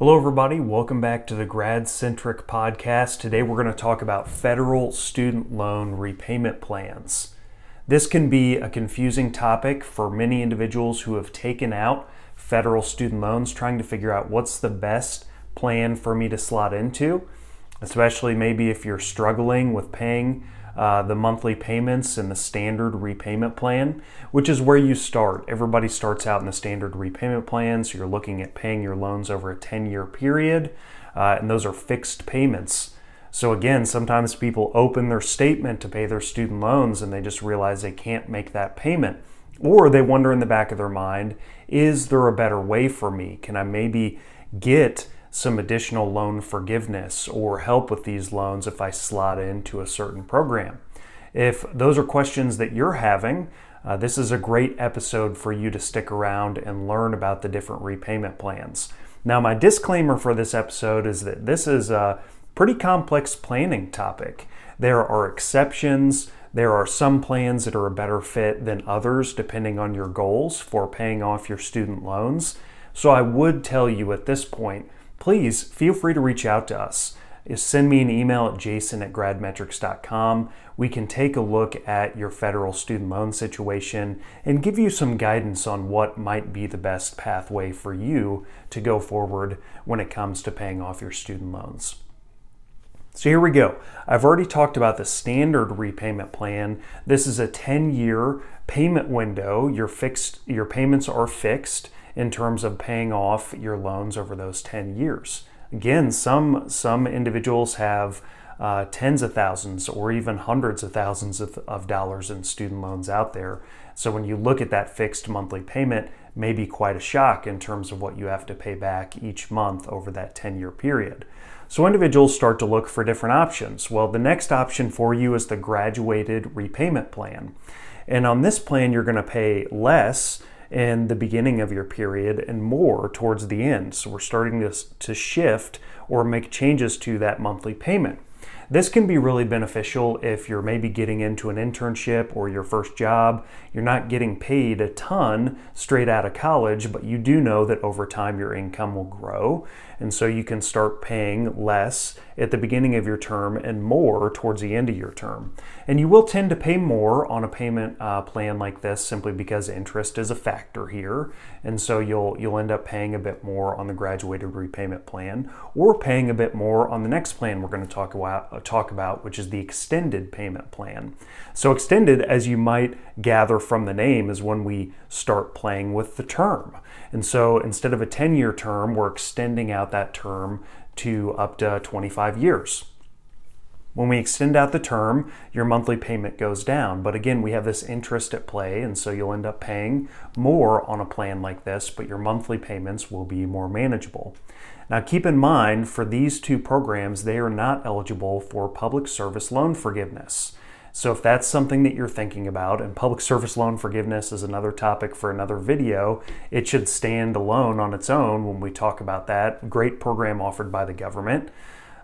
Hello, everybody. Welcome back to the Grad Centric Podcast. Today, we're going to talk about federal student loan repayment plans. This can be a confusing topic for many individuals who have taken out federal student loans, trying to figure out what's the best plan for me to slot into, especially maybe if you're struggling with paying uh, the monthly payments and the standard repayment plan, which is where you start. Everybody starts out in the standard repayment plan, so you're looking at paying your loans over a 10 year period, uh, and those are fixed payments. So, again, sometimes people open their statement to pay their student loans and they just realize they can't make that payment. Or they wonder in the back of their mind, is there a better way for me? Can I maybe get some additional loan forgiveness or help with these loans if I slot into a certain program? If those are questions that you're having, uh, this is a great episode for you to stick around and learn about the different repayment plans. Now, my disclaimer for this episode is that this is a pretty complex planning topic. There are exceptions. There are some plans that are a better fit than others depending on your goals for paying off your student loans. So I would tell you at this point please feel free to reach out to us. Send me an email at jason at gradmetrics.com. We can take a look at your federal student loan situation and give you some guidance on what might be the best pathway for you to go forward when it comes to paying off your student loans. So here we go. I've already talked about the standard repayment plan. This is a 10 year payment window. Your fixed your payments are fixed in terms of paying off your loans over those 10 years. Again, some, some individuals have uh, tens of thousands or even hundreds of thousands of, of dollars in student loans out there. So when you look at that fixed monthly payment, may be quite a shock in terms of what you have to pay back each month over that 10 year period. So individuals start to look for different options. Well, the next option for you is the graduated repayment plan. And on this plan, you're going to pay less in the beginning of your period and more towards the end. So we're starting to, to shift or make changes to that monthly payment. This can be really beneficial if you're maybe getting into an internship or your first job. You're not getting paid a ton straight out of college, but you do know that over time your income will grow. And so you can start paying less at the beginning of your term and more towards the end of your term. And you will tend to pay more on a payment uh, plan like this simply because interest is a factor here. And so you'll, you'll end up paying a bit more on the graduated repayment plan or paying a bit more on the next plan we're going to talk about, Uh, talk about, which is the extended payment plan. So extended, as you might gather from the name, is when we start playing with the term. And so instead of a 10 year term, we're extending out that term to up to 25 years. When we extend out the term, your monthly payment goes down. But again, we have this interest at play, and so you'll end up paying more on a plan like this, but your monthly payments will be more manageable. Now, keep in mind for these two programs, they are not eligible for public service loan forgiveness. So if that's something that you're thinking about, and public service loan forgiveness is another topic for another video, it should stand alone on its own when we talk about that. Great program offered by the government.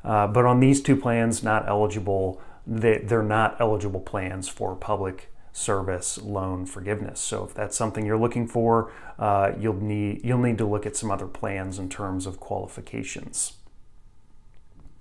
Uh, but on these two plans, not eligible, they, they're not eligible plans for public service loan forgiveness. So if that's something you're looking for, uh, you'll need you'll need to look at some other plans in terms of qualifications.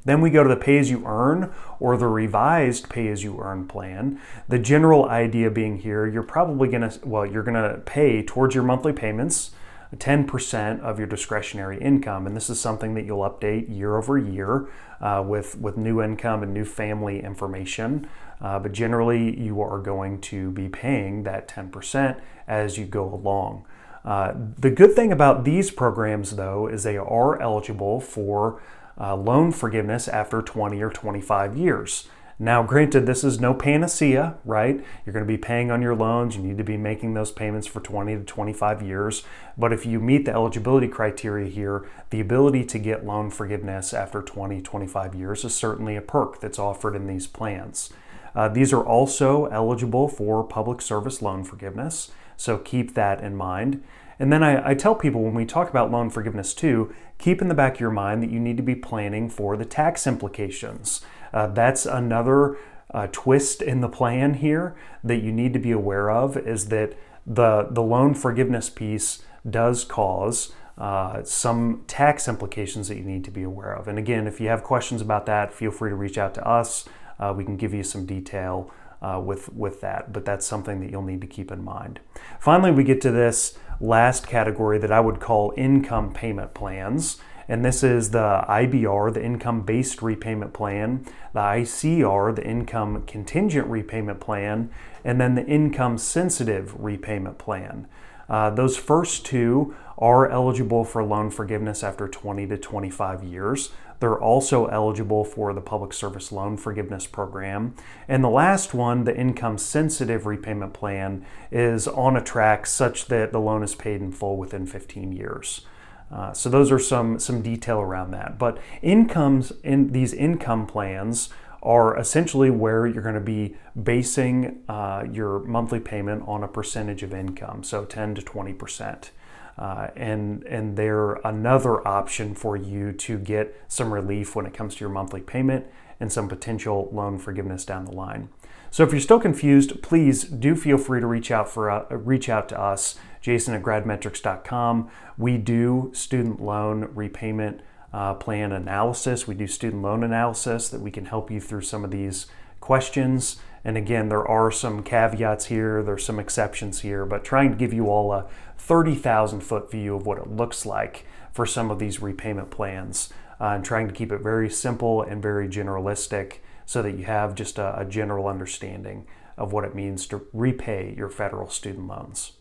Then we go to the pay as you earn or the revised pay as you earn plan. The general idea being here, you're probably going to, well, you're going to pay towards your monthly payments 10% of your discretionary income. And this is something that you'll update year over year uh, with, with new income and new family information. Uh, but generally, you are going to be paying that 10% as you go along. Uh, the good thing about these programs, though, is they are eligible for uh, loan forgiveness after 20 or 25 years. Now, granted, this is no panacea, right? You're going to be paying on your loans. You need to be making those payments for 20 to 25 years. But if you meet the eligibility criteria here, the ability to get loan forgiveness after 20, 25 years is certainly a perk that's offered in these plans. Uh, these are also eligible for public service loan forgiveness, so keep that in mind. And then I, I, tell people when we talk about loan forgiveness too, keep in the back of your mind that you need to be planning for the tax implications. Uh, that's another uh, twist in the plan here that you need to be aware of is that the, the loan forgiveness piece does cause uh, some tax implications that you need to be aware of. And again, if you have questions about that, feel free to reach out to us. Uh, we can give you some detail uh, with, with that, but that's something that you'll need to keep in mind. Finally, we get to this last category that I would call income payment plans. And this is the IBR, the income based repayment plan, the ICR, the income contingent repayment plan, and then the income sensitive repayment plan. Uh, those first two are eligible for loan forgiveness after 20 to 25 years. They're also eligible for the Public Service Loan Forgiveness Program. And the last one, the income sensitive repayment plan, is on a track such that the loan is paid in full within 15 years. Uh, so those are some some detail around that. But incomes in these income plans are essentially where you're going to be basing uh, your monthly payment on a percentage of income, so 10 to 20 percent. Uh, and and they're another option for you to get some relief when it comes to your monthly payment and some potential loan forgiveness down the line. So if you're still confused, please do feel free to reach out for uh, reach out to us, Jason at gradmetrics.com. We do student loan repayment uh, plan analysis. We do student loan analysis that we can help you through some of these questions. And again, there are some caveats here, there's some exceptions here, but trying to give you all a 30,000 foot view of what it looks like for some of these repayment plans uh, and trying to keep it very simple and very generalistic so that you have just a, a general understanding of what it means to repay your federal student loans.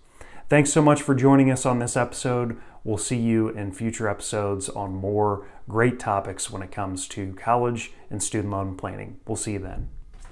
Thanks so much for joining us on this episode. We'll see you in future episodes on more great topics when it comes to college and student loan planning. We'll see you then.